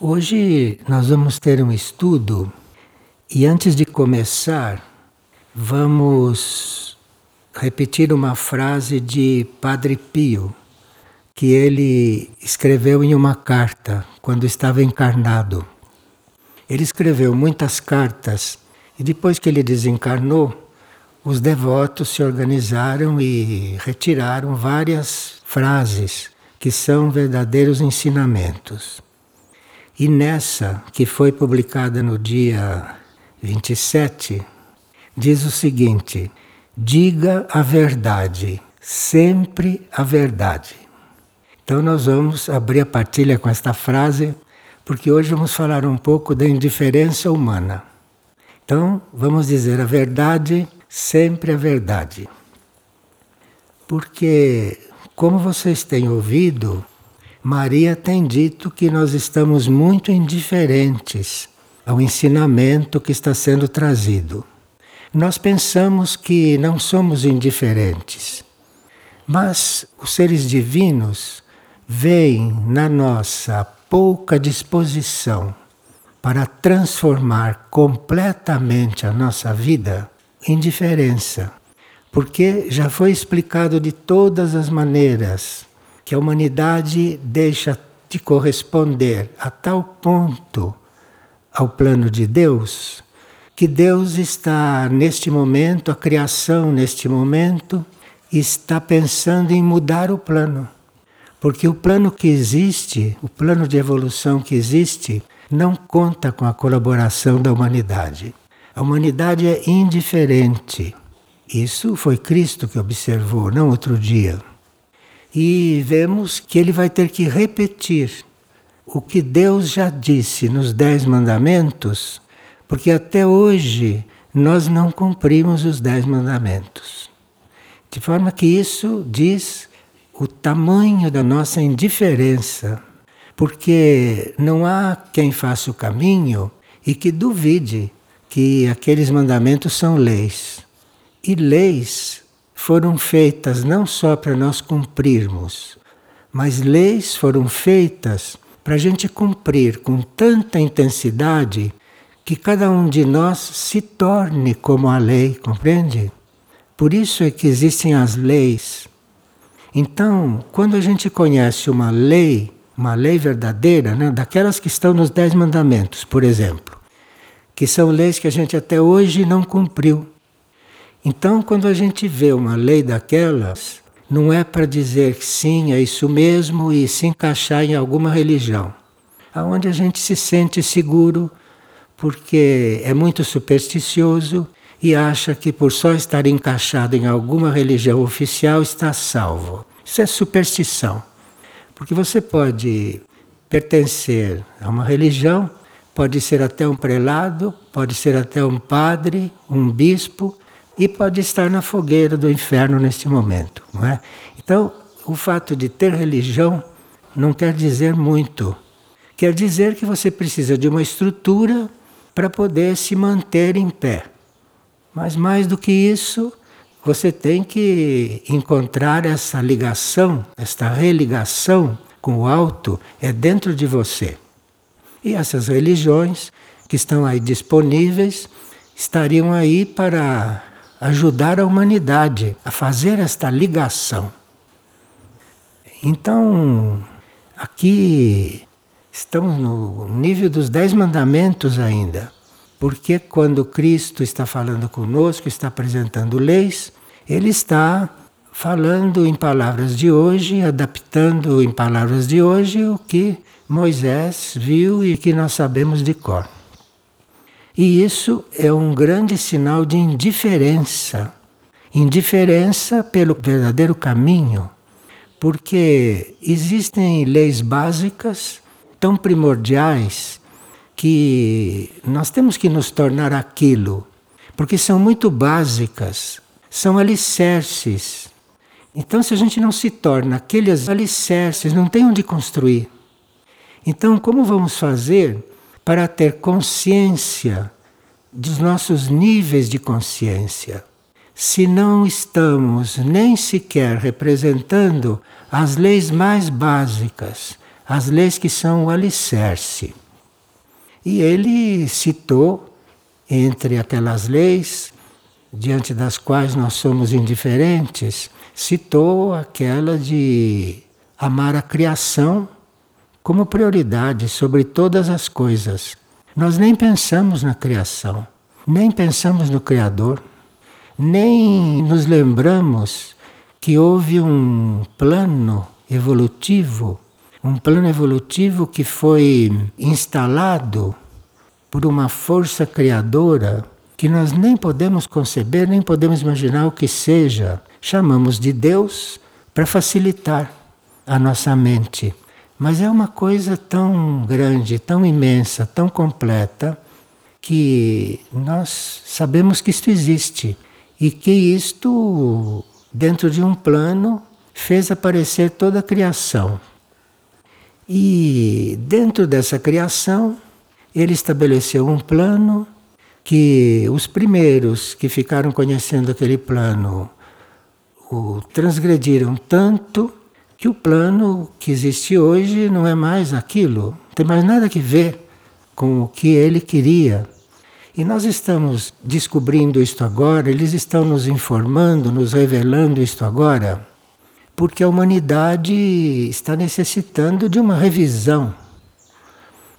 Hoje nós vamos ter um estudo e antes de começar, vamos repetir uma frase de Padre Pio que ele escreveu em uma carta quando estava encarnado. Ele escreveu muitas cartas e depois que ele desencarnou, os devotos se organizaram e retiraram várias frases que são verdadeiros ensinamentos. E nessa, que foi publicada no dia 27, diz o seguinte: diga a verdade, sempre a verdade. Então, nós vamos abrir a partilha com esta frase, porque hoje vamos falar um pouco da indiferença humana. Então, vamos dizer a verdade, sempre a verdade. Porque, como vocês têm ouvido, Maria tem dito que nós estamos muito indiferentes ao ensinamento que está sendo trazido. Nós pensamos que não somos indiferentes, mas os seres divinos veem na nossa pouca disposição para transformar completamente a nossa vida indiferença, porque já foi explicado de todas as maneiras que a humanidade deixa de corresponder a tal ponto ao plano de Deus, que Deus está neste momento, a criação neste momento, está pensando em mudar o plano. Porque o plano que existe, o plano de evolução que existe, não conta com a colaboração da humanidade. A humanidade é indiferente. Isso foi Cristo que observou, não outro dia e vemos que ele vai ter que repetir o que Deus já disse nos Dez Mandamentos, porque até hoje nós não cumprimos os Dez Mandamentos. De forma que isso diz o tamanho da nossa indiferença, porque não há quem faça o caminho e que duvide que aqueles mandamentos são leis. E leis foram feitas não só para nós cumprirmos, mas leis foram feitas para a gente cumprir com tanta intensidade que cada um de nós se torne como a lei, compreende? Por isso é que existem as leis. Então, quando a gente conhece uma lei, uma lei verdadeira, né, daquelas que estão nos Dez Mandamentos, por exemplo, que são leis que a gente até hoje não cumpriu. Então, quando a gente vê uma lei daquelas, não é para dizer que sim, é isso mesmo e se encaixar em alguma religião. Aonde a gente se sente seguro, porque é muito supersticioso e acha que por só estar encaixado em alguma religião oficial está salvo. Isso é superstição. Porque você pode pertencer a uma religião, pode ser até um prelado, pode ser até um padre, um bispo, e pode estar na fogueira do inferno neste momento. Não é? Então, o fato de ter religião não quer dizer muito. Quer dizer que você precisa de uma estrutura para poder se manter em pé. Mas mais do que isso, você tem que encontrar essa ligação, esta religação com o alto é dentro de você. E essas religiões que estão aí disponíveis estariam aí para ajudar a humanidade a fazer esta ligação. Então, aqui estamos no nível dos Dez Mandamentos ainda, porque quando Cristo está falando conosco, está apresentando leis, ele está falando em palavras de hoje, adaptando em palavras de hoje o que Moisés viu e que nós sabemos de cor. E isso é um grande sinal de indiferença. Indiferença pelo verdadeiro caminho, porque existem leis básicas tão primordiais que nós temos que nos tornar aquilo, porque são muito básicas, são alicerces. Então, se a gente não se torna aqueles alicerces, não tem onde construir. Então, como vamos fazer para ter consciência dos nossos níveis de consciência. Se não estamos nem sequer representando as leis mais básicas, as leis que são o alicerce. E ele citou, entre aquelas leis diante das quais nós somos indiferentes, citou aquela de amar a criação como prioridade sobre todas as coisas. Nós nem pensamos na criação, nem pensamos no Criador, nem nos lembramos que houve um plano evolutivo, um plano evolutivo que foi instalado por uma força criadora que nós nem podemos conceber, nem podemos imaginar o que seja. Chamamos de Deus para facilitar a nossa mente. Mas é uma coisa tão grande, tão imensa, tão completa, que nós sabemos que isto existe e que isto, dentro de um plano, fez aparecer toda a criação. E dentro dessa criação, ele estabeleceu um plano que os primeiros que ficaram conhecendo aquele plano o transgrediram tanto que o plano que existe hoje não é mais aquilo, não tem mais nada que ver com o que ele queria. E nós estamos descobrindo isto agora, eles estão nos informando, nos revelando isto agora, porque a humanidade está necessitando de uma revisão.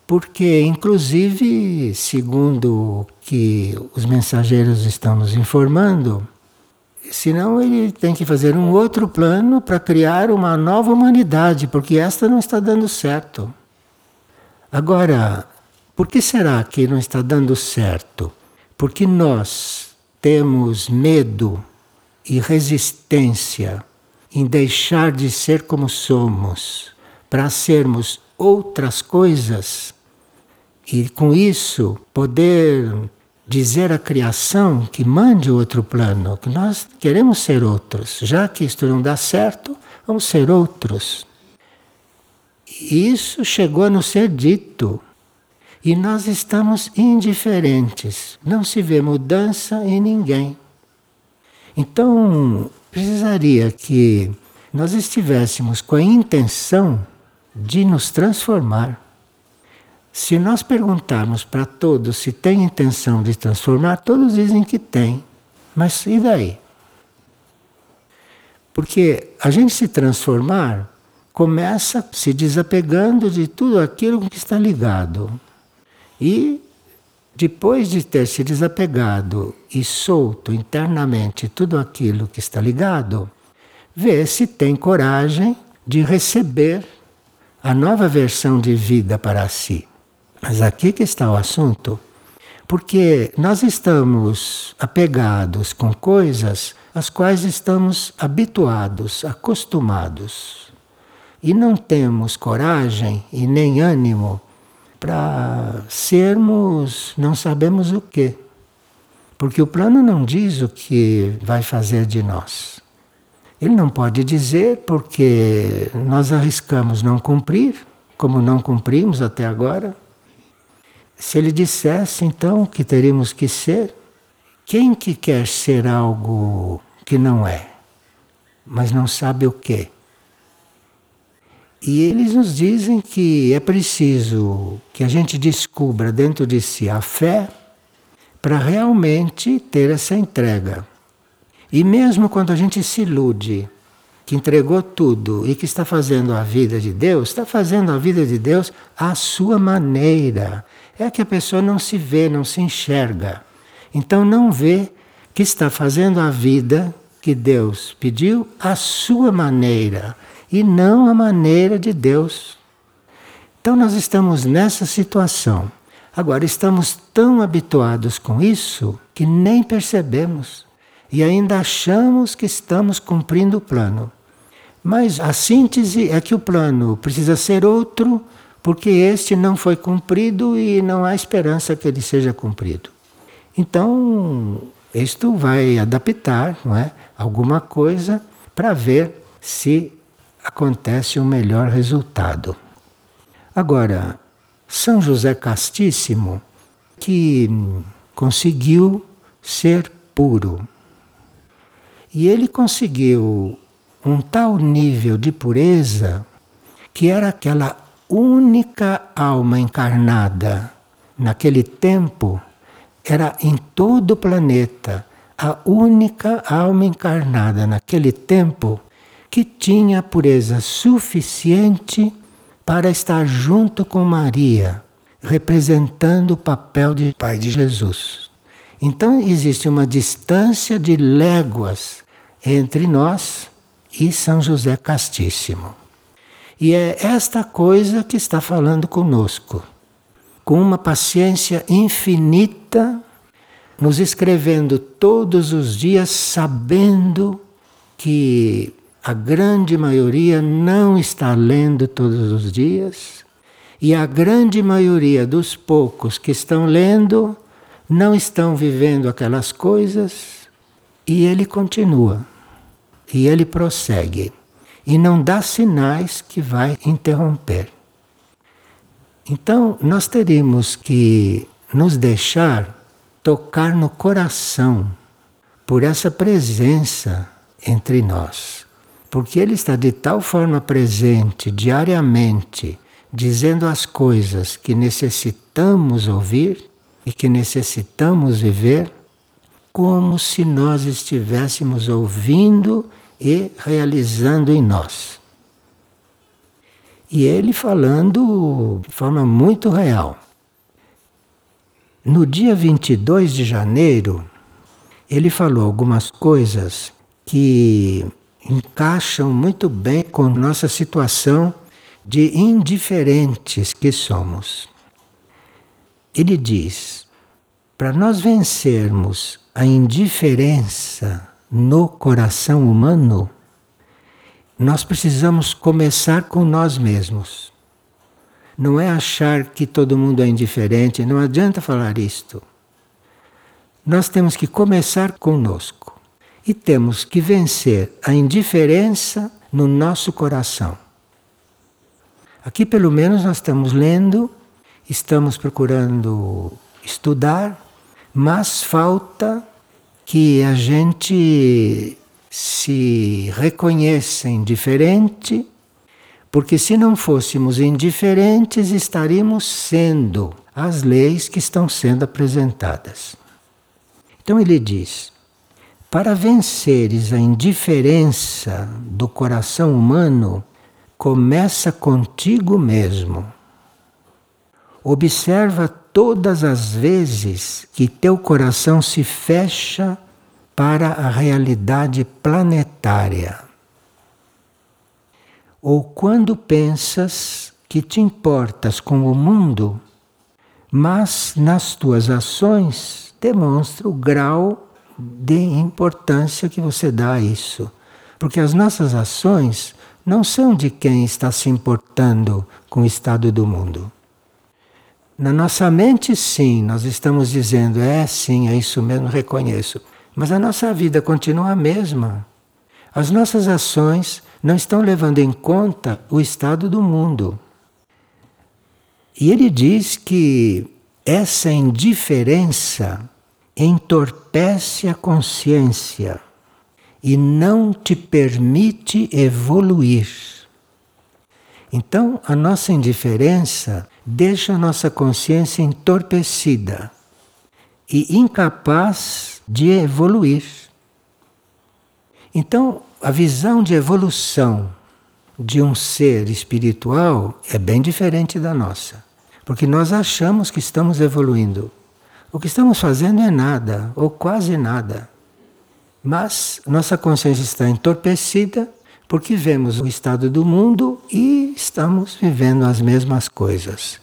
Porque, inclusive, segundo o que os mensageiros estão nos informando, senão ele tem que fazer um outro plano para criar uma nova humanidade, porque esta não está dando certo. Agora, por que será que não está dando certo? Porque nós temos medo e resistência em deixar de ser como somos para sermos outras coisas e com isso poder dizer à criação que mande outro plano, que nós queremos ser outros. Já que isto não dá certo, vamos ser outros. E isso chegou a nos ser dito e nós estamos indiferentes, não se vê mudança em ninguém. Então, precisaria que nós estivéssemos com a intenção de nos transformar. Se nós perguntarmos para todos se tem intenção de transformar, todos dizem que tem. Mas e daí? Porque a gente se transformar começa se desapegando de tudo aquilo que está ligado. E depois de ter se desapegado e solto internamente tudo aquilo que está ligado, vê se tem coragem de receber a nova versão de vida para si. Mas aqui que está o assunto. Porque nós estamos apegados com coisas às quais estamos habituados, acostumados. E não temos coragem e nem ânimo para sermos não sabemos o que. Porque o plano não diz o que vai fazer de nós. Ele não pode dizer porque nós arriscamos não cumprir, como não cumprimos até agora. Se ele dissesse então que teríamos que ser, quem que quer ser algo que não é, mas não sabe o que? E eles nos dizem que é preciso que a gente descubra dentro de si a fé para realmente ter essa entrega. E mesmo quando a gente se ilude, que entregou tudo e que está fazendo a vida de Deus, está fazendo a vida de Deus à sua maneira. É que a pessoa não se vê, não se enxerga. Então não vê que está fazendo a vida que Deus pediu à sua maneira e não a maneira de Deus. Então nós estamos nessa situação. Agora estamos tão habituados com isso que nem percebemos e ainda achamos que estamos cumprindo o plano. Mas a síntese é que o plano precisa ser outro porque este não foi cumprido e não há esperança que ele seja cumprido. Então, isto vai adaptar não é, alguma coisa para ver se acontece um melhor resultado. Agora, São José Castíssimo, que conseguiu ser puro, e ele conseguiu um tal nível de pureza que era aquela única alma encarnada naquele tempo, era em todo o planeta a única alma encarnada naquele tempo que tinha pureza suficiente para estar junto com Maria, representando o papel de Pai de Jesus. Então existe uma distância de léguas entre nós e São José Castíssimo. E é esta coisa que está falando conosco, com uma paciência infinita, nos escrevendo todos os dias, sabendo que a grande maioria não está lendo todos os dias, e a grande maioria dos poucos que estão lendo não estão vivendo aquelas coisas, e ele continua, e ele prossegue, e não dá sinais que vai interromper. Então, nós teríamos que nos deixar tocar no coração por essa presença entre nós. Porque Ele está de tal forma presente diariamente, dizendo as coisas que necessitamos ouvir e que necessitamos viver, como se nós estivéssemos ouvindo e realizando em nós. E ele falando de forma muito real. No dia 22 de janeiro, ele falou algumas coisas que encaixam muito bem com nossa situação de indiferentes que somos. Ele diz: para nós vencermos a indiferença no coração humano, nós precisamos começar com nós mesmos. Não é achar que todo mundo é indiferente, não adianta falar isto. Nós temos que começar conosco. E temos que vencer a indiferença no nosso coração. Aqui, pelo menos, nós estamos lendo, estamos procurando estudar, mas falta que a gente se reconheça indiferente, porque se não fôssemos indiferentes, estaríamos sendo as leis que estão sendo apresentadas. Então ele diz: para venceres a indiferença do coração humano, começa contigo mesmo. Observa todas as vezes que teu coração se fecha para a realidade planetária. Ou quando pensas que te importas com o mundo, mas nas tuas ações demonstra o grau de importância que você dá a isso. Porque as nossas ações não são de quem está se importando com o estado do mundo. Na nossa mente, sim, nós estamos dizendo, é sim, é isso mesmo, reconheço. Mas a nossa vida continua a mesma. As nossas ações não estão levando em conta o estado do mundo. E ele diz que essa indiferença entorpece a consciência e não te permite evoluir. Então, a nossa indiferença deixa a nossa consciência entorpecida e incapaz de evoluir. Então, a visão de evolução de um ser espiritual é bem diferente da nossa, porque nós achamos que estamos evoluindo. O que estamos fazendo é nada, ou quase nada. Mas nossa consciência está entorpecida porque vemos o estado do mundo e estamos vivendo as mesmas coisas.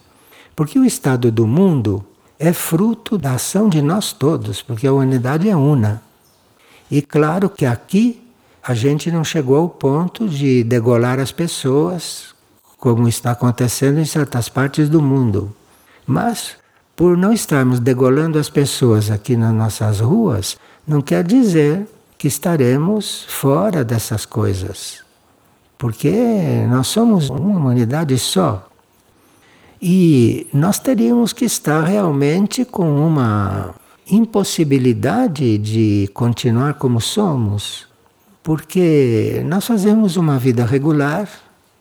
Porque o estado do mundo é fruto da ação de nós todos, porque a humanidade é una. E claro que aqui a gente não chegou ao ponto de degolar as pessoas, como está acontecendo em certas partes do mundo. Mas por não estarmos degolando as pessoas aqui nas nossas ruas, não quer dizer que estaremos fora dessas coisas. Porque nós somos uma humanidade só. E nós teríamos que estar realmente com uma impossibilidade de continuar como somos, porque nós fazemos uma vida regular,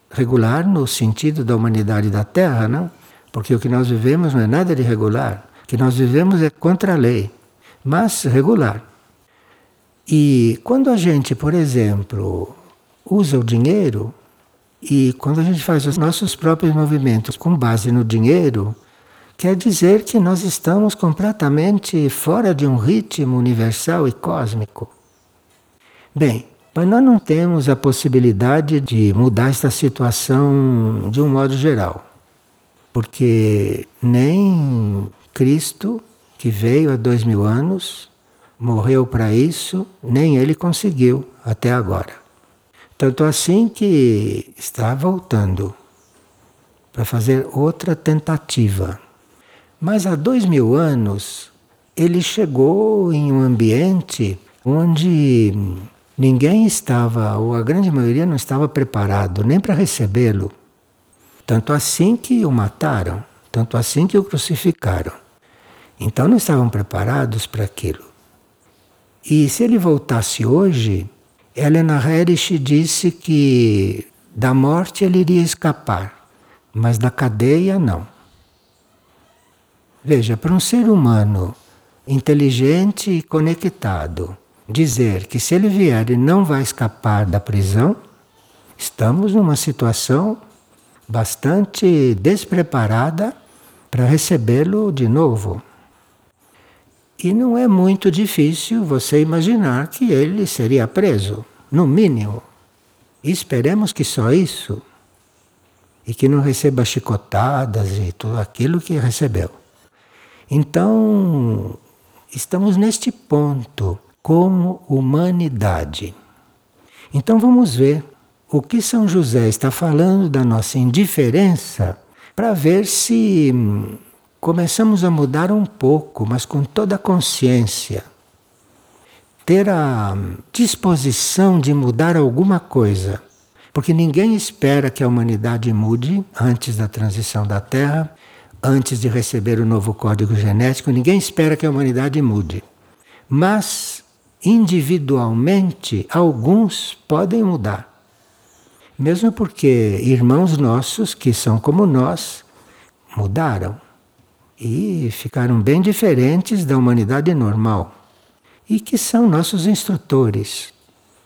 regular no sentido da humanidade da Terra, não? porque o que nós vivemos não é nada de regular. O que nós vivemos é contra a lei, mas regular. E quando a gente, por exemplo, usa o dinheiro, e quando a gente faz os nossos próprios movimentos com base no dinheiro, quer dizer que nós estamos completamente fora de um ritmo universal e cósmico. Bem, mas nós não temos a possibilidade de mudar esta situação de um modo geral. Porque nem Cristo, que veio há dois mil anos, morreu para isso, nem ele conseguiu até agora. Tanto assim que está voltando para fazer outra tentativa. Mas há dois mil anos ele chegou em um ambiente onde Ninguém estava, ou a grande maioria não estava preparado nem para recebê-lo. Tanto assim que o mataram, tanto assim que o crucificaram. Então não estavam preparados para aquilo. E se ele voltasse hoje, Helena Herrich disse que da morte ele iria escapar, mas da cadeia não. Veja, para um ser humano inteligente e conectado, dizer que se ele vier e não vai escapar da prisão, estamos numa situação bastante despreparada para recebê-lo de novo. E não é muito difícil você imaginar que ele seria preso, no mínimo. E esperemos que só isso. E que não receba chicotadas e tudo aquilo que recebeu. Então, estamos neste ponto como humanidade. Então vamos ver o que São José está falando da nossa indiferença para ver se hum, começamos a mudar um pouco, mas com toda a consciência. Ter a hum, disposição de mudar alguma coisa. Porque ninguém espera que a humanidade mude antes da transição da Terra, antes de receber o novo código genético, ninguém espera que a humanidade mude. Mas individualmente, alguns podem mudar. Mesmo porque irmãos nossos, que são como nós, mudaram e ficaram bem diferentes da humanidade normal. E que são nossos instrutores,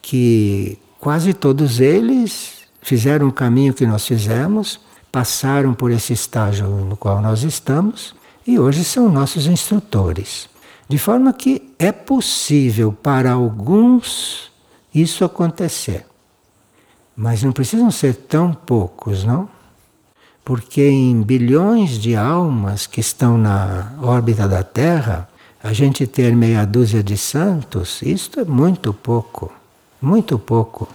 que quase todos eles fizeram o caminho que nós fizemos, passaram por esse estágio no qual nós estamos e hoje são nossos instrutores. De forma que é possível para alguns isso acontecer. Mas não precisam ser tão poucos, não? Porque em bilhões de almas que estão na órbita da Terra, a gente ter meia dúzia de santos, isto é muito pouco, muito pouco.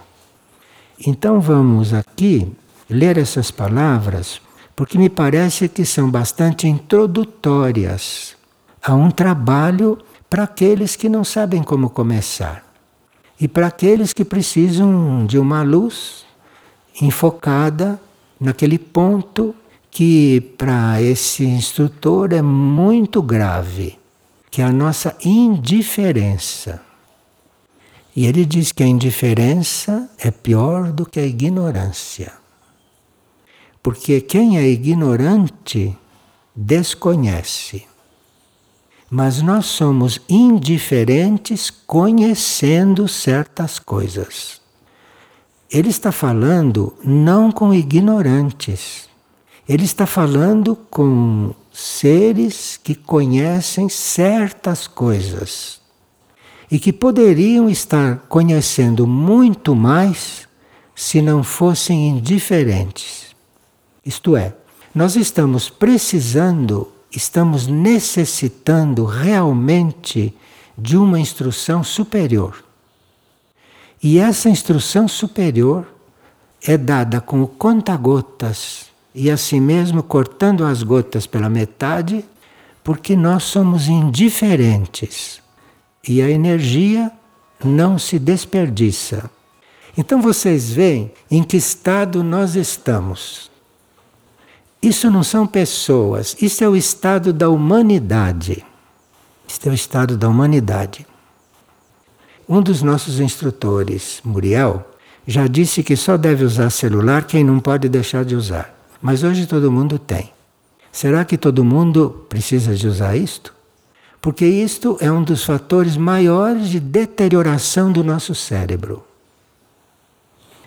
Então vamos aqui ler essas palavras, porque me parece que são bastante introdutórias a um trabalho para aqueles que não sabem como começar e para aqueles que precisam de uma luz enfocada naquele ponto que para esse instrutor é muito grave, que é a nossa indiferença. E ele diz que a indiferença é pior do que a ignorância. Porque quem é ignorante desconhece. Mas nós somos indiferentes conhecendo certas coisas. Ele está falando não com ignorantes. Ele está falando com seres que conhecem certas coisas e que poderiam estar conhecendo muito mais se não fossem indiferentes. Isto é, nós estamos precisando estamos necessitando realmente de uma instrução superior. E essa instrução superior é dada com o conta-gotas e assim mesmo cortando as gotas pela metade, porque nós somos indiferentes e a energia não se desperdiça. Então vocês veem em que estado nós estamos. Isso não são pessoas, isso é o estado da humanidade. Isso é o estado da humanidade. Um dos nossos instrutores, Muriel, já disse que só deve usar celular quem não pode deixar de usar. Mas hoje todo mundo tem. Será que todo mundo precisa de usar isto? Porque isto é um dos fatores maiores de deterioração do nosso cérebro.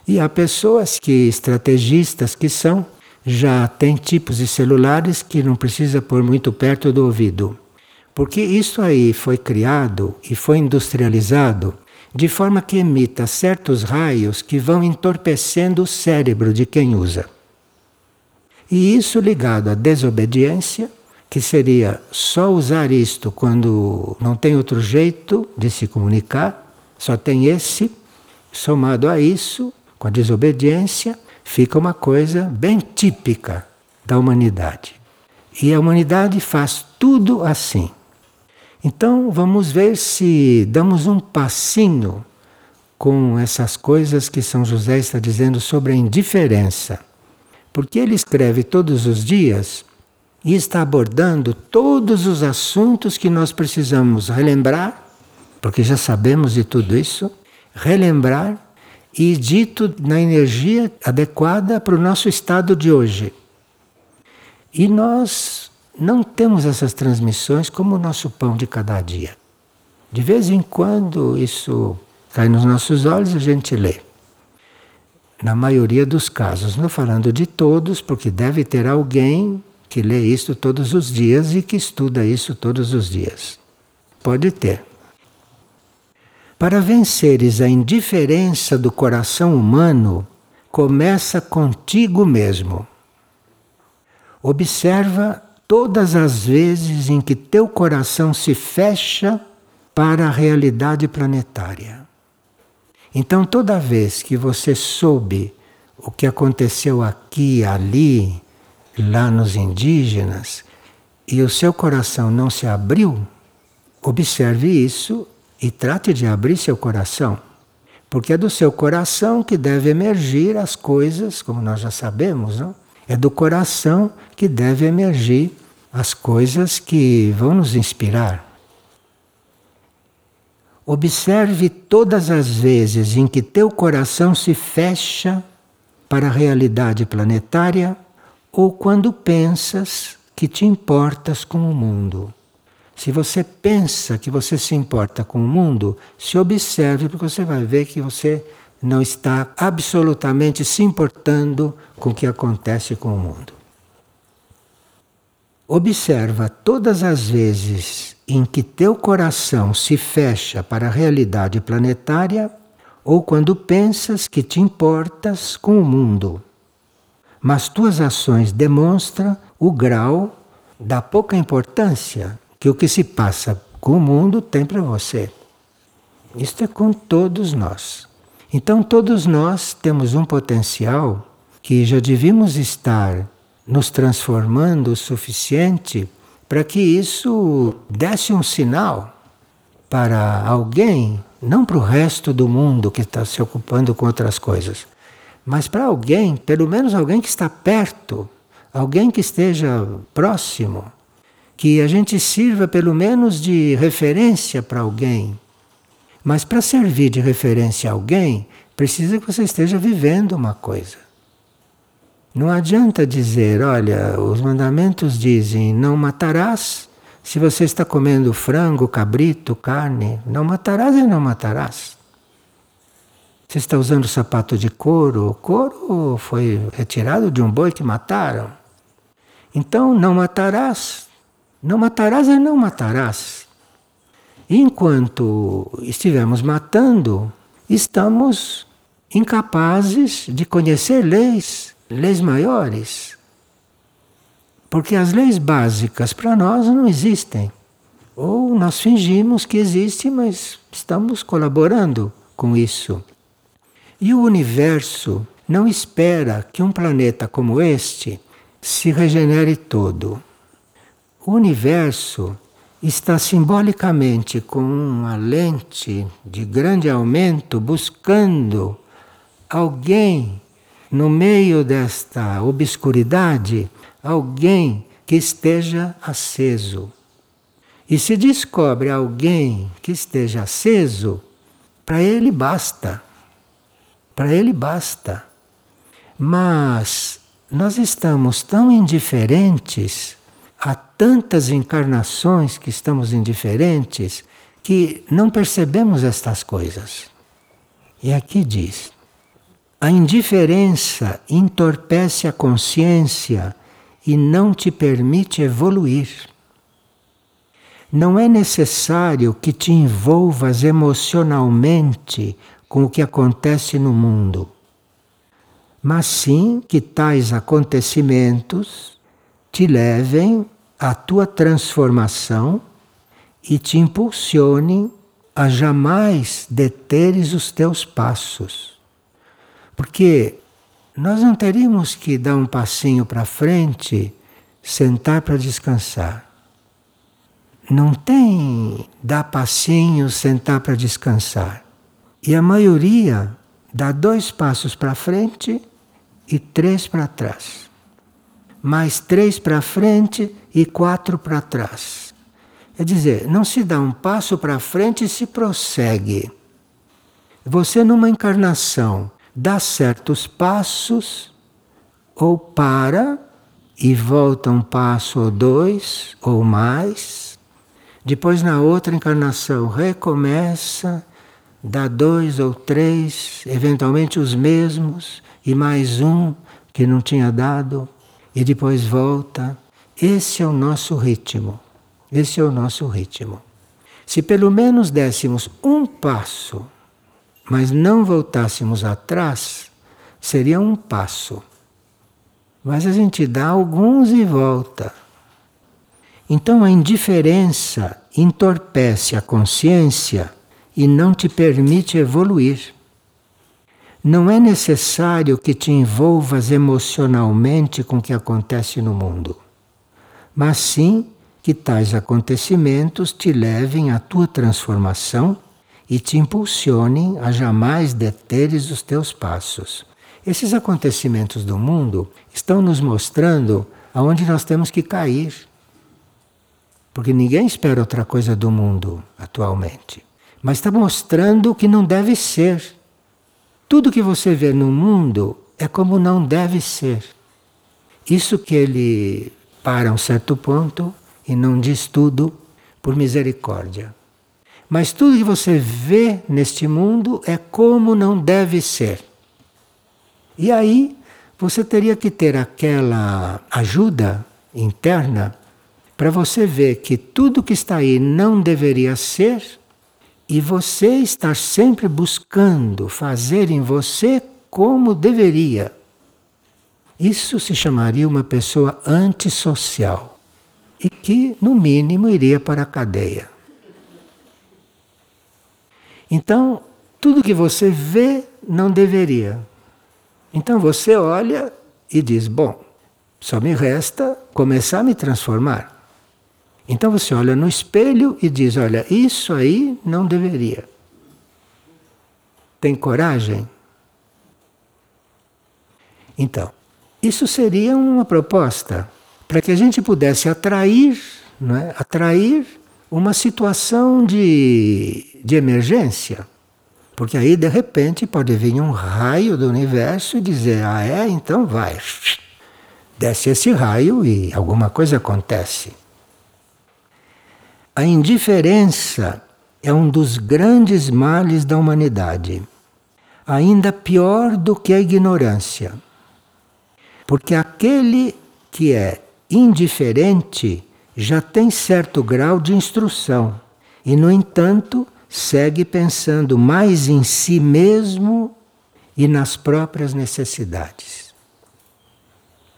E há pessoas que, estrategistas que são, já têm tipos de celulares que não precisa pôr muito perto do ouvido. Porque isso aí foi criado e foi industrializado de forma que emita certos raios que vão entorpecendo o cérebro de quem usa. E isso ligado à desobediência, que seria só usar isto quando não tem outro jeito de se comunicar, só tem esse, somado a isso, com a desobediência, fica uma coisa bem típica da humanidade. E a humanidade faz tudo assim. Então vamos ver se damos um passinho com essas coisas que São José está dizendo sobre a indiferença. Porque ele escreve todos os dias e está abordando todos os assuntos que nós precisamos relembrar, porque já sabemos de tudo isso, relembrar e dito na energia adequada para o nosso estado de hoje. E nós não temos essas transmissões como o nosso pão de cada dia. De vez em quando isso cai nos nossos olhos e a gente lê na maioria dos casos. Não falando de todos, porque deve ter alguém que lê isso todos os dias e que estuda isso todos os dias. Pode ter. Para venceres a indiferença do coração humano, começa contigo mesmo. Observa todas as vezes em que teu coração se fecha para a realidade planetária. Então, toda vez que você soube o que aconteceu aqui, ali, lá nos indígenas, e o seu coração não se abriu, observe isso e trate de abrir seu coração. Porque é do seu coração que deve emergir as coisas, como nós já sabemos, não? É do coração que deve emergir as coisas que vão nos inspirar. Observe todas as vezes em que teu coração se fecha para a realidade planetária ou quando pensas que te importas com o mundo. Se você pensa que você se importa com o mundo, se observe, porque você vai ver que você não está absolutamente se importando com o que acontece com o mundo. Observa todas as vezes em que teu coração se fecha para a realidade planetária ou quando pensas que te importas com o mundo. Mas tuas ações demonstram o grau da pouca importância que o que se passa com o mundo tem para você. Isto é com todos nós. Então, todos nós temos um potencial que já devíamos estar nos transformando o suficiente para que isso desse um sinal para alguém, não para o resto do mundo que está se ocupando com outras coisas, mas para alguém, pelo menos alguém que está perto, alguém que esteja próximo, que a gente sirva pelo menos de referência para alguém. Mas para servir de referência a alguém, precisa que você esteja vivendo uma coisa. Não adianta dizer, olha, os mandamentos dizem não matarás. Se você está comendo frango, cabrito, carne, não matarás e não matarás. Você está usando sapato de couro, o couro foi retirado de um boi que mataram. Então, não matarás. Não matarás e não matarás. Enquanto estivermos matando, estamos incapazes de conhecer leis leis maiores. Porque as leis básicas para nós não existem. Ou nós fingimos que existe, mas estamos colaborando com isso. E o universo não espera que um planeta como este se regenere todo. O universo está simbolicamente com uma lente de grande aumento buscando alguém no meio desta obscuridade, alguém que esteja aceso. E se descobre alguém que esteja aceso, para ele basta. Para ele basta. Mas nós estamos tão indiferentes tantas encarnações que estamos indiferentes que não percebemos estas coisas. E aqui diz: a indiferença entorpece a consciência e não te permite evoluir. Não é necessário que te envolvas emocionalmente com o que acontece no mundo, mas sim que tais acontecimentos te levem à tua transformação e te impulsionem a jamais deteres os teus passos. Porque nós não teríamos que dar um passinho para frente, sentar para descansar. Não tem dar passinho, sentar para descansar. E a maioria dá dois passos para frente e três para trás. Mais três para frente e quatro para trás. Quer dizer, não se dá um passo para frente e se prossegue. Você, numa encarnação, dá certos passos ou para e volta um passo ou dois ou mais. Depois, na outra encarnação, recomeça, dá dois ou três, eventualmente os mesmos, e mais um que não tinha dado, e depois volta. Esse é o nosso ritmo. Esse é o nosso ritmo. Se pelo menos dessemos um passo mas não voltássemos atrás, seria um passo. Mas a gente dá alguns e volta. Então a indiferença entorpece a consciência e não te permite evoluir. Não é necessário que te envolvas emocionalmente com o que acontece no mundo, mas sim que tais acontecimentos te levem à tua transformação e te impulsionem a jamais deteres os teus passos. Esses acontecimentos do mundo estão nos mostrando aonde nós temos que cair. Porque ninguém espera outra coisa do mundo atualmente. Mas está mostrando o que não deve ser. Tudo que você vê no mundo é como não deve ser. Isso que ele para um certo ponto e não diz tudo por misericórdia. Mas tudo que você vê neste mundo é como não deve ser. E aí você teria que ter aquela ajuda interna para você ver que tudo que está aí não deveria ser e você estar sempre buscando fazer em você como deveria. Isso se chamaria uma pessoa antissocial e que, no mínimo, iria para a cadeia. Então, tudo que você vê não deveria. Então você olha e diz: bom, só me resta começar a me transformar. Então você olha no espelho e diz: olha, isso aí não deveria. Tem coragem? Então, isso seria uma proposta para que a gente pudesse atrair, não é? atrair uma situação de, de emergência. Porque aí, de repente, pode vir um raio do universo e dizer: ah, é? Então vai. Desce esse raio e alguma coisa acontece. A indiferença é um dos grandes males da humanidade, ainda pior do que a ignorância. Porque aquele que é indiferente já tem certo grau de instrução e, no entanto, segue pensando mais em si mesmo e nas próprias necessidades.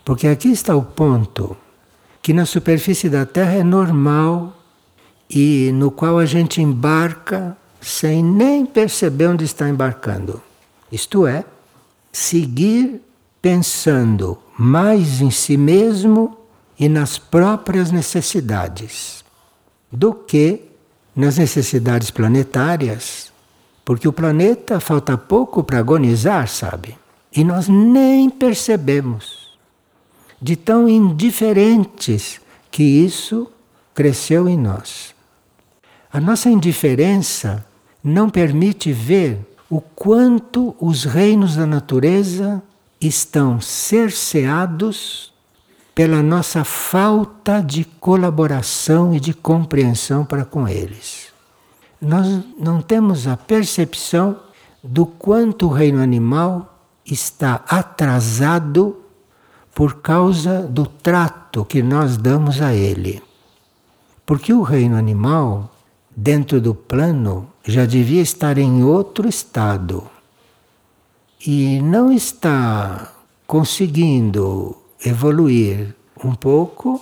Porque aqui está o ponto que na superfície da Terra é normal e no qual a gente embarca sem nem perceber onde está embarcando. Isto é, seguir pensando mais em si mesmo e nas próprias necessidades do que nas necessidades planetárias, porque o planeta falta pouco para agonizar, sabe? E nós nem percebemos de tão indiferentes que isso cresceu em nós. A nossa indiferença não permite ver o quanto os reinos da natureza estão cerceados pela nossa falta de colaboração e de compreensão para com eles. Nós não temos a percepção do quanto o reino animal está atrasado por causa do trato que nós damos a ele. Porque o reino animal, dentro do plano, já devia estar em outro estado e não está conseguindo evoluir um pouco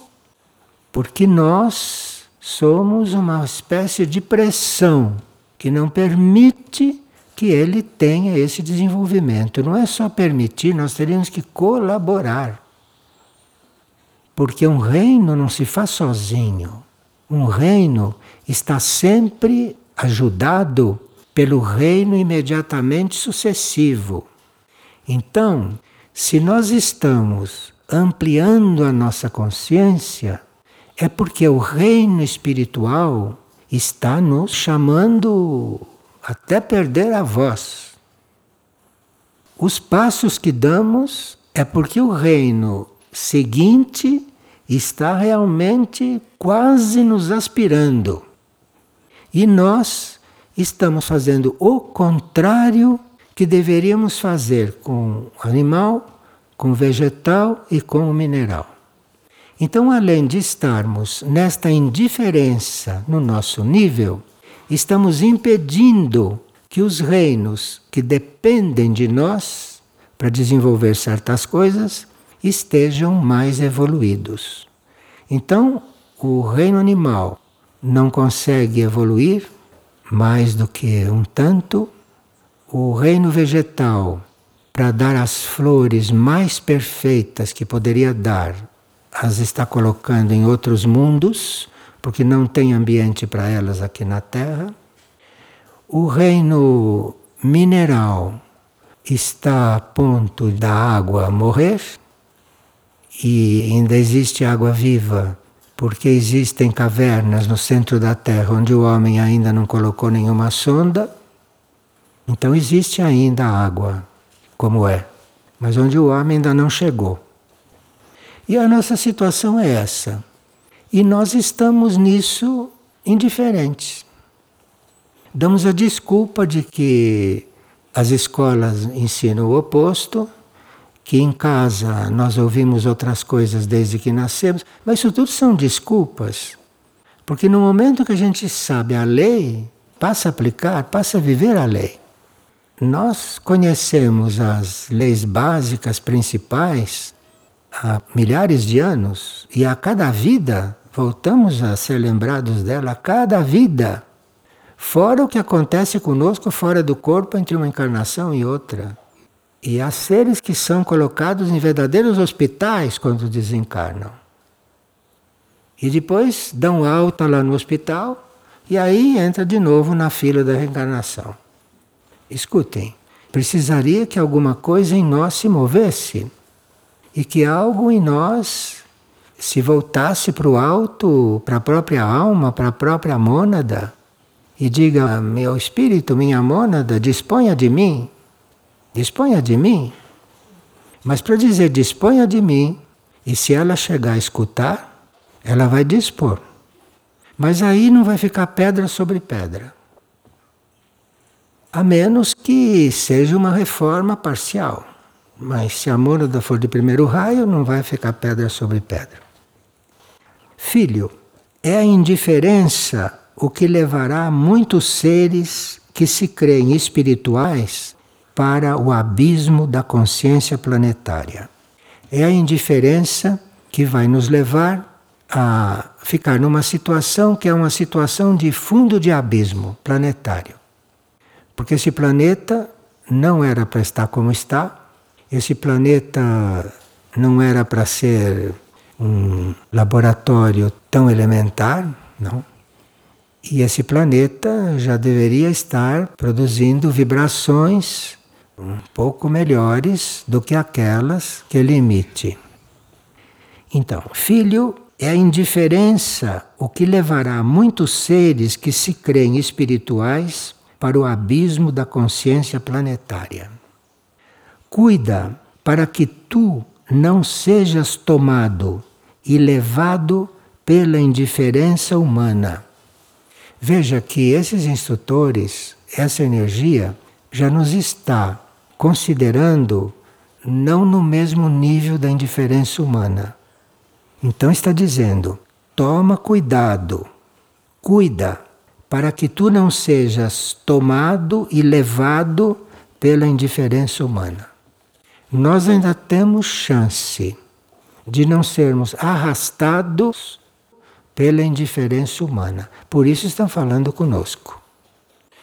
porque nós somos uma espécie de pressão que não permite que ele tenha esse desenvolvimento. Não é só permitir, nós teríamos que colaborar. Porque um reino não se faz sozinho. Um reino está sempre ajudado pelo reino imediatamente sucessivo. Então, se nós estamos ampliando a nossa consciência, é porque o reino espiritual está nos chamando até perder a voz. Os passos que damos é porque o reino seguinte está realmente quase nos aspirando. E nós estamos fazendo o contrário que deveríamos fazer com o animal, com o vegetal e com o mineral. Então, além de estarmos nesta indiferença no nosso nível, estamos impedindo que os reinos que dependem de nós para desenvolver certas coisas estejam mais evoluídos. Então, o reino animal não consegue evoluir mais do que um tanto, o reino vegetal, para dar as flores mais perfeitas que poderia dar, as está colocando em outros mundos, porque não tem ambiente para elas aqui na Terra. O reino mineral está a ponto da água morrer e ainda existe água viva porque existem cavernas no centro da Terra onde o homem ainda não colocou nenhuma sonda. Então existe ainda água, como é, mas onde o homem ainda não chegou. E a nossa situação é essa. E nós estamos nisso indiferentes. Damos a desculpa de que as escolas ensinam o oposto, que em casa nós ouvimos outras coisas desde que nascemos, mas isso tudo são desculpas. Porque no momento que a gente sabe a lei, passa a aplicar, passa a viver a lei. Nós conhecemos as leis básicas principais há milhares de anos e a cada vida voltamos a ser lembrados dela a cada vida. Fora o que acontece conosco fora do corpo entre uma encarnação e outra. E há seres que são colocados em verdadeiros hospitais quando desencarnam. E depois dão alta lá no hospital e aí entra de novo na fila da reencarnação. Escutem, precisaria que alguma coisa em nós se movesse e que algo em nós se voltasse para o alto, para a própria alma, para a própria mônada e diga: meu espírito, minha mônada, disponha de mim disponha de mim. Mas para dizer disponha de mim, e se ela chegar a escutar, ela vai dispor. Mas aí não vai ficar pedra sobre pedra. A menos que seja uma reforma parcial. Mas se a mônada for de primeiro raio, não vai ficar pedra sobre pedra. Filho, é a indiferença o que levará muitos seres que se creem espirituais para o abismo da consciência planetária. É a indiferença que vai nos levar a ficar numa situação que é uma situação de fundo de abismo planetário. Porque esse planeta não era para estar como está, esse planeta não era para ser um laboratório tão elementar, não. E esse planeta já deveria estar produzindo vibrações um pouco melhores do que aquelas que ele emite. Então, filho é a indiferença o que levará muitos seres que se creem espirituais para o abismo da consciência planetária. Cuida para que tu não sejas tomado e levado pela indiferença humana. Veja que esses instrutores, essa energia, já nos está considerando não no mesmo nível da indiferença humana. Então está dizendo: toma cuidado, cuida, para que tu não sejas tomado e levado pela indiferença humana. Nós ainda temos chance de não sermos arrastados pela indiferença humana. Por isso estão falando conosco.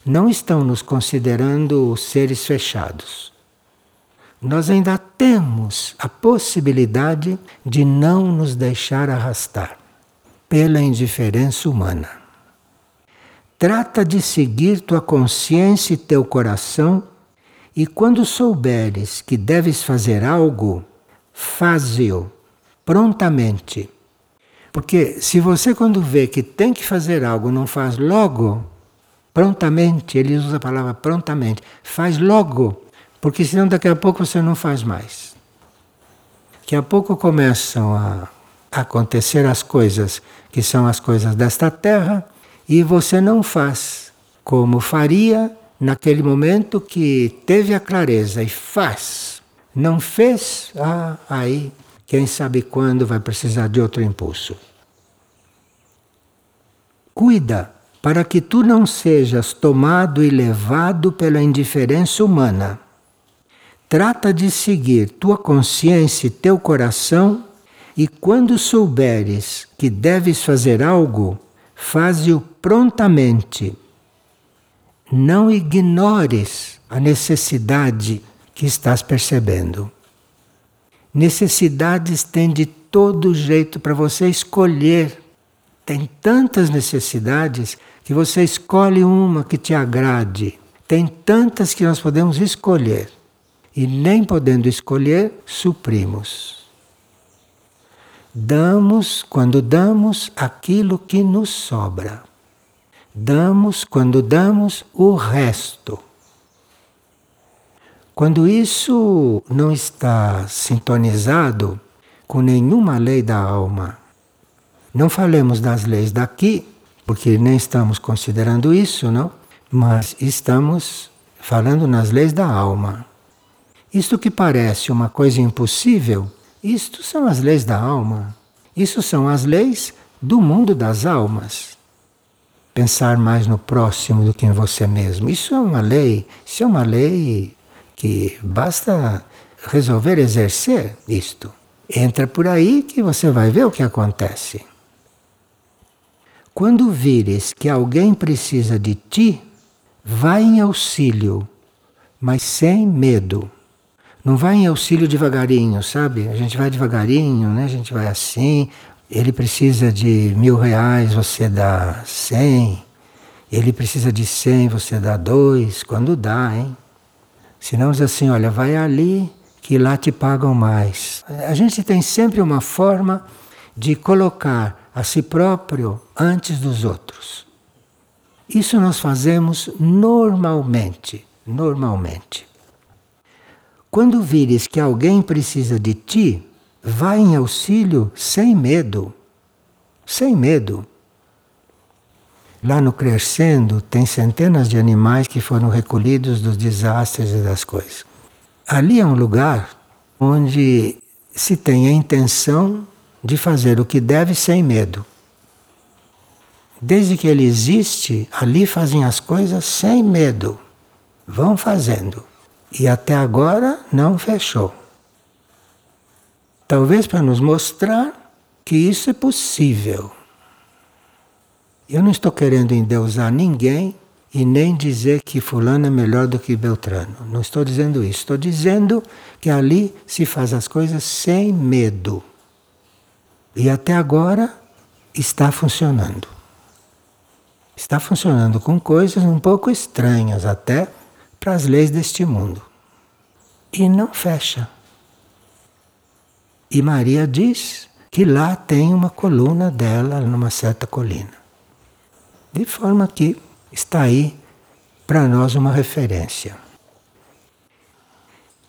Não estão nos considerando seres fechados. Nós ainda temos a possibilidade de não nos deixar arrastar pela indiferença humana. Trata de seguir tua consciência e teu coração, e quando souberes que deves fazer algo, faze-o prontamente. Porque se você, quando vê que tem que fazer algo, não faz logo, prontamente, ele usa a palavra prontamente, faz logo, porque senão daqui a pouco você não faz mais. Daqui a pouco começam a acontecer as coisas que são as coisas desta terra e você não faz como faria naquele momento que teve a clareza e faz. Não fez, ah, aí quem sabe quando vai precisar de outro impulso. Cuida para que tu não sejas tomado e levado pela indiferença humana. Trata de seguir tua consciência e teu coração, e quando souberes que deves fazer algo, faze-o prontamente. Não ignores a necessidade que estás percebendo. Necessidades tem de todo jeito para você escolher. Tem tantas necessidades que você escolhe uma que te agrade. Tem tantas que nós podemos escolher. E nem podendo escolher, suprimos. Damos, quando damos, aquilo que nos sobra. Damos, quando damos, o resto. Quando isso não está sintonizado com nenhuma lei da alma, não falemos das leis daqui, porque nem estamos considerando isso, não? Mas estamos falando nas leis da alma. Isto que parece uma coisa impossível, isto são as leis da alma. Isso são as leis do mundo das almas. Pensar mais no próximo do que em você mesmo. Isso é uma lei, isso é uma lei que basta resolver exercer isto. Entra por aí que você vai ver o que acontece. Quando vires que alguém precisa de ti, vai em auxílio, mas sem medo. Não vai em auxílio devagarinho, sabe? A gente vai devagarinho, né? A gente vai assim. Ele precisa de mil reais, você dá cem. Ele precisa de cem, você dá dois. Quando dá, hein? Senão diz assim, olha, vai ali que lá te pagam mais. A gente tem sempre uma forma de colocar a si próprio antes dos outros. Isso nós fazemos normalmente, normalmente. Quando vires que alguém precisa de ti, vai em auxílio sem medo. Sem medo. Lá no Crescendo tem centenas de animais que foram recolhidos dos desastres e das coisas. Ali é um lugar onde se tem a intenção de fazer o que deve sem medo. Desde que ele existe, ali fazem as coisas sem medo. Vão fazendo. E até agora não fechou. Talvez para nos mostrar que isso é possível. Eu não estou querendo endeusar ninguém e nem dizer que fulano é melhor do que Beltrano. Não estou dizendo isso. Estou dizendo que ali se faz as coisas sem medo. E até agora está funcionando. Está funcionando com coisas um pouco estranhas até para as leis deste mundo. E não fecha. E Maria diz que lá tem uma coluna dela numa certa colina. De forma que está aí para nós uma referência.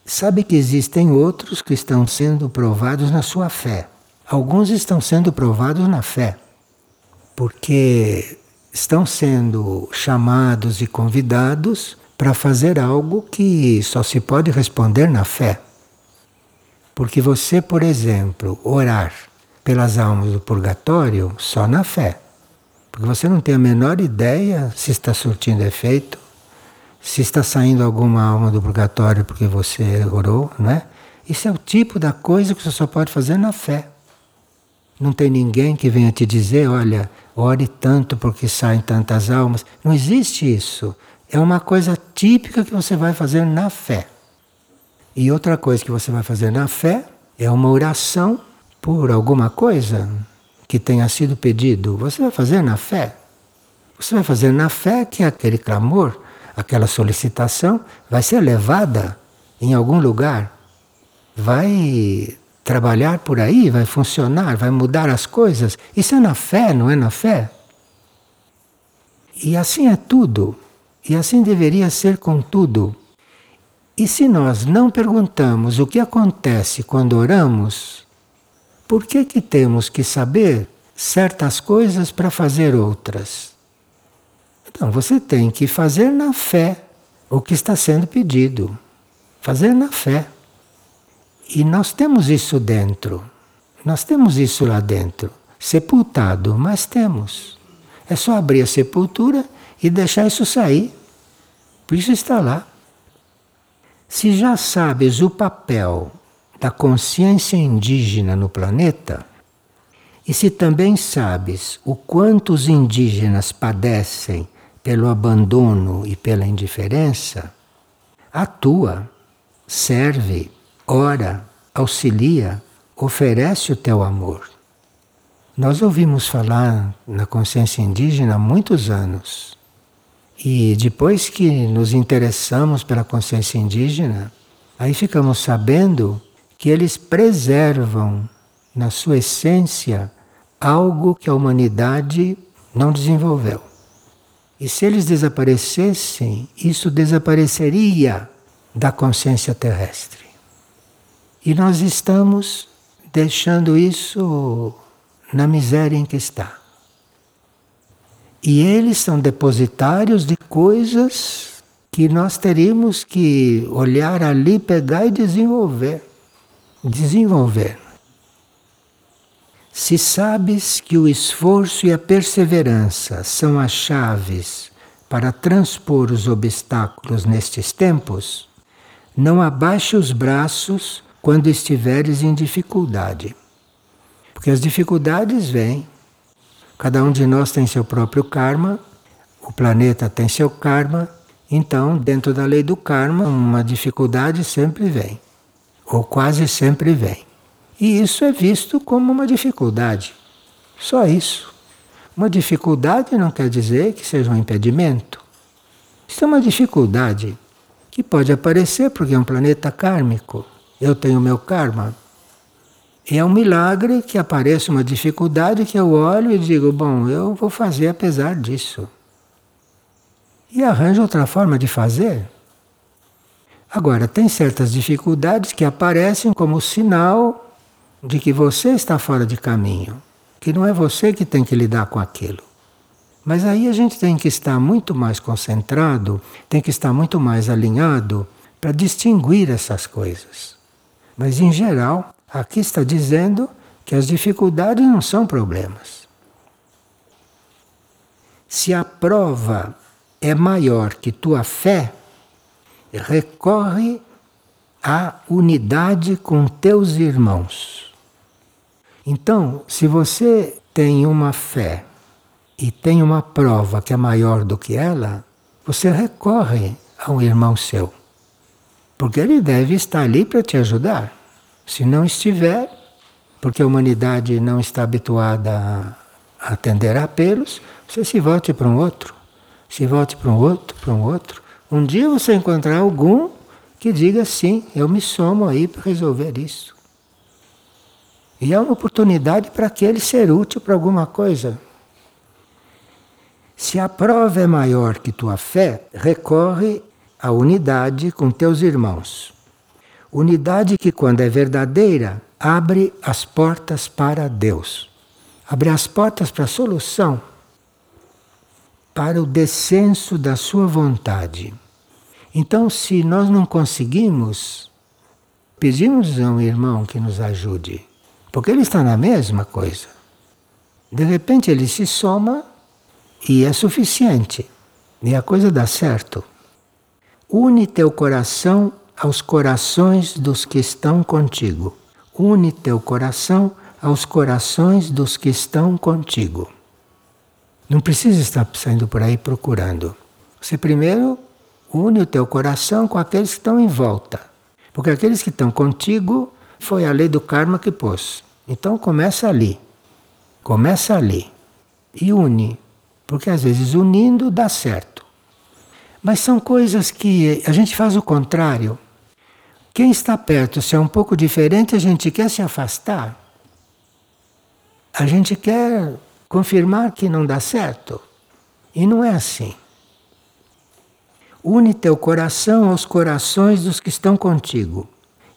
sabe que existem outros que estão sendo provados na sua fé. Alguns estão sendo provados na fé, porque estão sendo chamados e convidados para fazer algo que só se pode responder na fé. Porque você, por exemplo, orar pelas almas do purgatório só na fé. Porque você não tem a menor ideia se está surtindo efeito, se está saindo alguma alma do purgatório porque você orou, não é? Isso é o tipo da coisa que você só pode fazer na fé. Não tem ninguém que venha te dizer, olha, ore tanto porque saem tantas almas. Não existe isso. É uma coisa típica que você vai fazer na fé. E outra coisa que você vai fazer na fé é uma oração por alguma coisa que tenha sido pedido. Você vai fazer na fé. Você vai fazer na fé que aquele clamor, aquela solicitação vai ser levada em algum lugar. Vai trabalhar por aí, vai funcionar, vai mudar as coisas. Isso é na fé, não é na fé? E assim é tudo. E assim deveria ser com tudo. E se nós não perguntamos o que acontece quando oramos, por que que temos que saber certas coisas para fazer outras? Então você tem que fazer na fé o que está sendo pedido. Fazer na fé. E nós temos isso dentro. Nós temos isso lá dentro. Sepultado, mas temos. É só abrir a sepultura e deixar isso sair. Por isso está lá. Se já sabes o papel da consciência indígena no planeta, e se também sabes o quanto os indígenas padecem pelo abandono e pela indiferença, atua, serve, ora, auxilia, oferece o teu amor. Nós ouvimos falar na consciência indígena há muitos anos. E depois que nos interessamos pela consciência indígena, aí ficamos sabendo que eles preservam na sua essência algo que a humanidade não desenvolveu. E se eles desaparecessem, isso desapareceria da consciência terrestre. E nós estamos deixando isso na miséria em que está. E eles são depositários de coisas que nós teríamos que olhar ali, pegar e desenvolver. Desenvolver. Se sabes que o esforço e a perseverança são as chaves para transpor os obstáculos nestes tempos, não abaixe os braços quando estiveres em dificuldade. Porque as dificuldades vêm. Cada um de nós tem seu próprio karma, o planeta tem seu karma, então, dentro da lei do karma, uma dificuldade sempre vem, ou quase sempre vem. E isso é visto como uma dificuldade. Só isso. Uma dificuldade não quer dizer que seja um impedimento. Isso é uma dificuldade que pode aparecer porque é um planeta kármico eu tenho meu karma. E é um milagre que apareça uma dificuldade que eu olho e digo, bom, eu vou fazer apesar disso. E arranjo outra forma de fazer. Agora, tem certas dificuldades que aparecem como sinal de que você está fora de caminho, que não é você que tem que lidar com aquilo. Mas aí a gente tem que estar muito mais concentrado, tem que estar muito mais alinhado para distinguir essas coisas. Mas, em geral, aqui está dizendo que as dificuldades não são problemas. Se a prova é maior que tua fé, recorre à unidade com teus irmãos. Então, se você tem uma fé e tem uma prova que é maior do que ela, você recorre a um irmão seu. Porque ele deve estar ali para te ajudar. Se não estiver, porque a humanidade não está habituada a atender a apelos, você se volte para um outro. Se volte para um outro, para um outro. Um dia você encontrar algum que diga sim, eu me somo aí para resolver isso. E é uma oportunidade para aquele ser útil para alguma coisa. Se a prova é maior que tua fé, recorre à unidade com teus irmãos. Unidade que, quando é verdadeira, abre as portas para Deus. Abre as portas para a solução, para o descenso da sua vontade. Então, se nós não conseguimos, pedimos a um irmão que nos ajude, porque ele está na mesma coisa. De repente ele se soma e é suficiente, e a coisa dá certo. Une teu coração aos corações dos que estão contigo. Une teu coração aos corações dos que estão contigo. Não precisa estar saindo por aí procurando. Você primeiro une o teu coração com aqueles que estão em volta. Porque aqueles que estão contigo foi a lei do karma que pôs. Então começa ali. Começa ali. E une. Porque às vezes unindo dá certo. Mas são coisas que a gente faz o contrário. Quem está perto, se é um pouco diferente, a gente quer se afastar. A gente quer confirmar que não dá certo. E não é assim. Une teu coração aos corações dos que estão contigo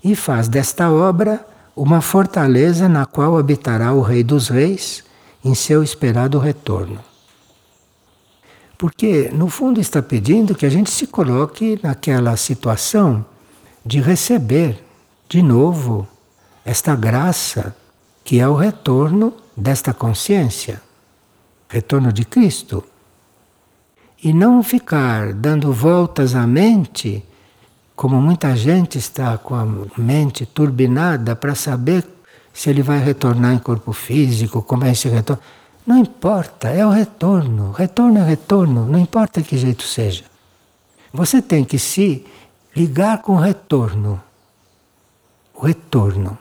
e faz desta obra uma fortaleza na qual habitará o Rei dos Reis em seu esperado retorno. Porque, no fundo, está pedindo que a gente se coloque naquela situação de receber de novo esta graça que é o retorno desta consciência, retorno de Cristo. E não ficar dando voltas à mente, como muita gente está com a mente turbinada para saber se ele vai retornar em corpo físico, como é esse retorno. Não importa, é o retorno. Retorno é retorno, não importa que jeito seja. Você tem que se ligar com o retorno. O retorno.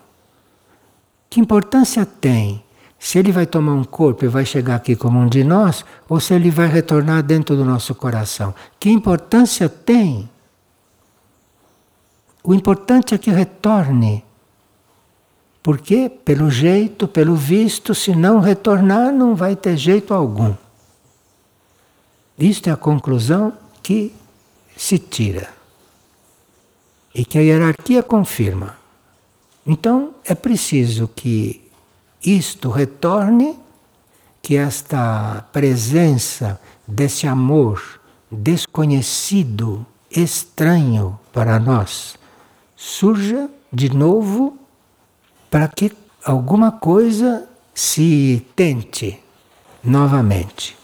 Que importância tem se ele vai tomar um corpo e vai chegar aqui como um de nós, ou se ele vai retornar dentro do nosso coração? Que importância tem? O importante é que retorne. Porque, pelo jeito, pelo visto, se não retornar, não vai ter jeito algum. Isto é a conclusão que se tira e que a hierarquia confirma. Então é preciso que isto retorne, que esta presença desse amor desconhecido, estranho para nós, surja de novo para que alguma coisa se tente novamente.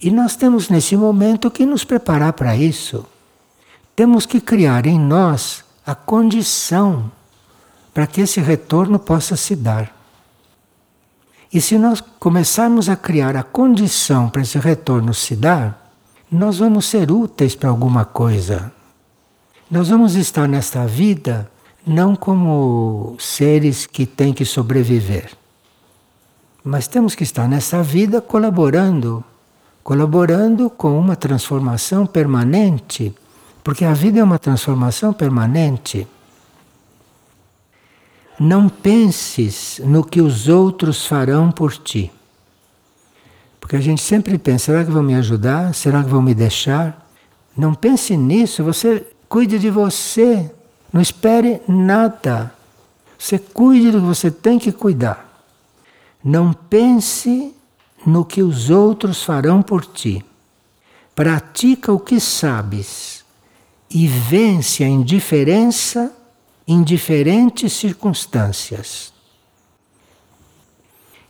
E nós temos nesse momento que nos preparar para isso. Temos que criar em nós a condição para que esse retorno possa se dar. E se nós começarmos a criar a condição para esse retorno se dar, nós vamos ser úteis para alguma coisa. Nós vamos estar nesta vida não como seres que têm que sobreviver, mas temos que estar nessa vida colaborando, colaborando com uma transformação permanente porque a vida é uma transformação permanente. Não penses no que os outros farão por ti. Porque a gente sempre pensa: será que vão me ajudar? Será que vão me deixar? Não pense nisso, você cuide de você. Não espere nada. Você cuide do que você tem que cuidar. Não pense no que os outros farão por ti. Pratica o que sabes e vence a indiferença em diferentes circunstâncias.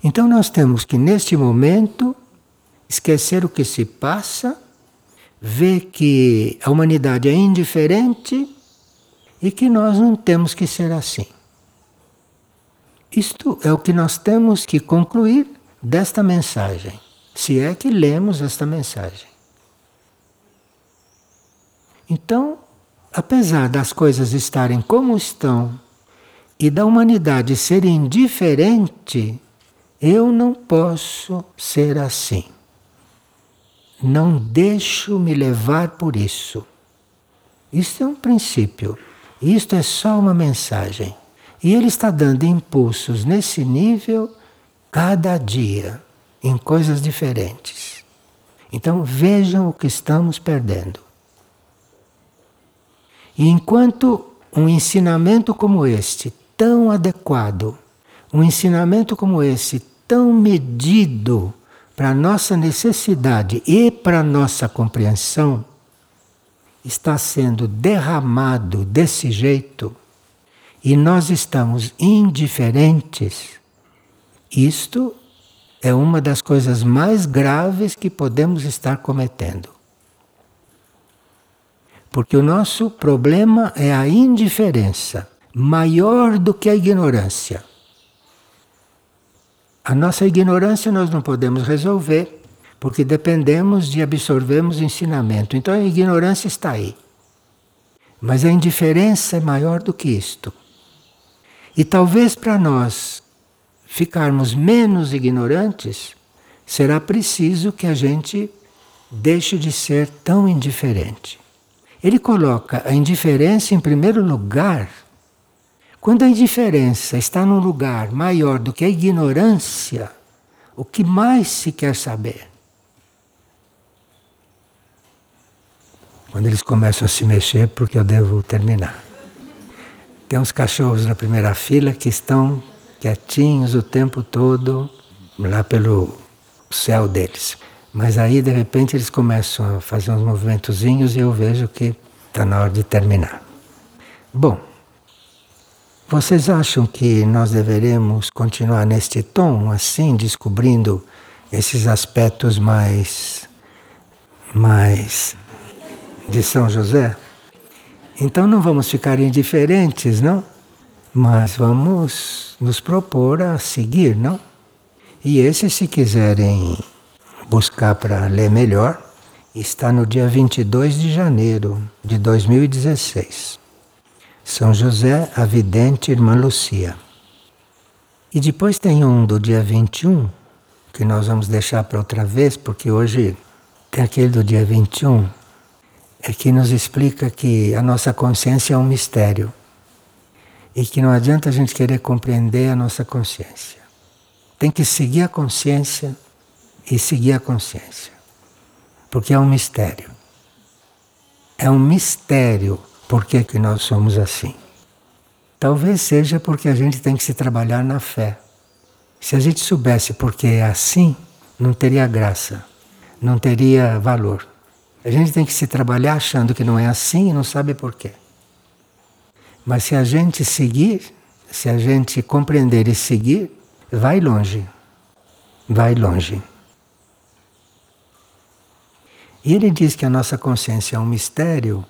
Então nós temos que, neste momento, esquecer o que se passa, ver que a humanidade é indiferente e que nós não temos que ser assim. Isto é o que nós temos que concluir desta mensagem, se é que lemos esta mensagem. Então, apesar das coisas estarem como estão e da humanidade ser indiferente, eu não posso ser assim. Não deixo me levar por isso. Isto é um princípio. Isto é só uma mensagem. E ele está dando impulsos nesse nível cada dia, em coisas diferentes. Então vejam o que estamos perdendo. E enquanto um ensinamento como este, tão adequado, um ensinamento como esse, tão medido para nossa necessidade e para nossa compreensão, está sendo derramado desse jeito e nós estamos indiferentes, isto é uma das coisas mais graves que podemos estar cometendo. Porque o nosso problema é a indiferença, maior do que a ignorância. A nossa ignorância nós não podemos resolver, porque dependemos de absorvermos ensinamento. Então a ignorância está aí. Mas a indiferença é maior do que isto. E talvez para nós ficarmos menos ignorantes, será preciso que a gente deixe de ser tão indiferente. Ele coloca a indiferença em primeiro lugar. Quando a indiferença está num lugar maior do que a ignorância, o que mais se quer saber? Quando eles começam a se mexer, porque eu devo terminar. Tem uns cachorros na primeira fila que estão quietinhos o tempo todo lá pelo céu deles. Mas aí, de repente, eles começam a fazer uns movimentozinhos e eu vejo que está na hora de terminar. Bom, vocês acham que nós deveremos continuar neste tom, assim, descobrindo esses aspectos mais. mais. De São José? Então não vamos ficar indiferentes, não? Mas vamos nos propor a seguir, não? E esse, se quiserem buscar para ler melhor, está no dia 22 de janeiro de 2016. São José, a vidente Irmã Lucia. E depois tem um do dia 21, que nós vamos deixar para outra vez, porque hoje tem aquele do dia 21, é que nos explica que a nossa consciência é um mistério e que não adianta a gente querer compreender a nossa consciência. Tem que seguir a consciência e seguir a consciência. Porque é um mistério. É um mistério por que, que nós somos assim. Talvez seja porque a gente tem que se trabalhar na fé. Se a gente soubesse porque é assim, não teria graça, não teria valor. A gente tem que se trabalhar achando que não é assim e não sabe por quê. Mas se a gente seguir, se a gente compreender e seguir, vai longe. Vai longe. E ele diz que a nossa consciência é um mistério,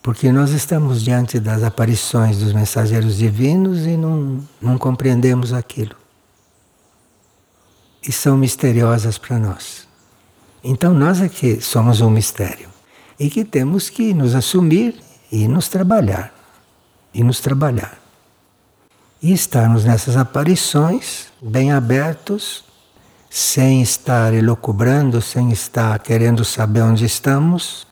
porque nós estamos diante das aparições dos mensageiros divinos e não, não compreendemos aquilo. E são misteriosas para nós. Então nós é que somos um mistério e que temos que nos assumir e nos trabalhar. E nos trabalhar. E estarmos nessas aparições bem abertos sem estar elocubrando, sem estar querendo saber onde estamos,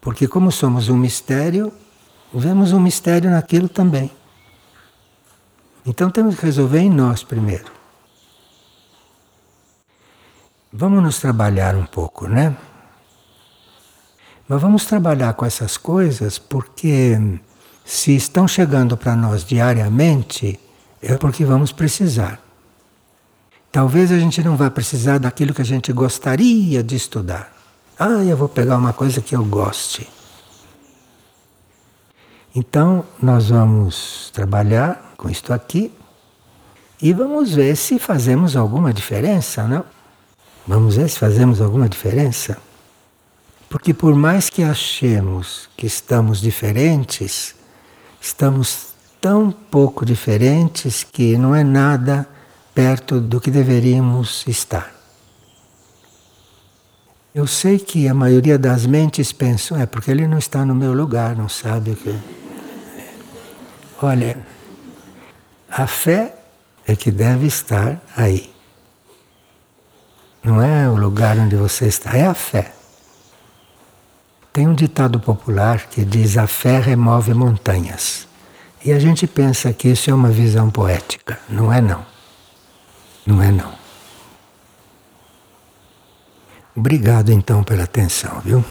porque, como somos um mistério, vemos um mistério naquilo também. Então temos que resolver em nós primeiro. Vamos nos trabalhar um pouco, né? Mas vamos trabalhar com essas coisas porque, se estão chegando para nós diariamente, é porque vamos precisar. Talvez a gente não vá precisar daquilo que a gente gostaria de estudar. Ah, eu vou pegar uma coisa que eu goste. Então, nós vamos trabalhar com isto aqui e vamos ver se fazemos alguma diferença, não? Vamos ver se fazemos alguma diferença. Porque por mais que achemos que estamos diferentes, estamos tão pouco diferentes que não é nada perto do que deveríamos estar. Eu sei que a maioria das mentes pensam, é porque ele não está no meu lugar, não sabe o que. Olha, a fé é que deve estar aí. Não é o lugar onde você está, é a fé. Tem um ditado popular que diz: a fé remove montanhas. E a gente pensa que isso é uma visão poética. Não é, não. Não é não. Obrigado então pela atenção, viu?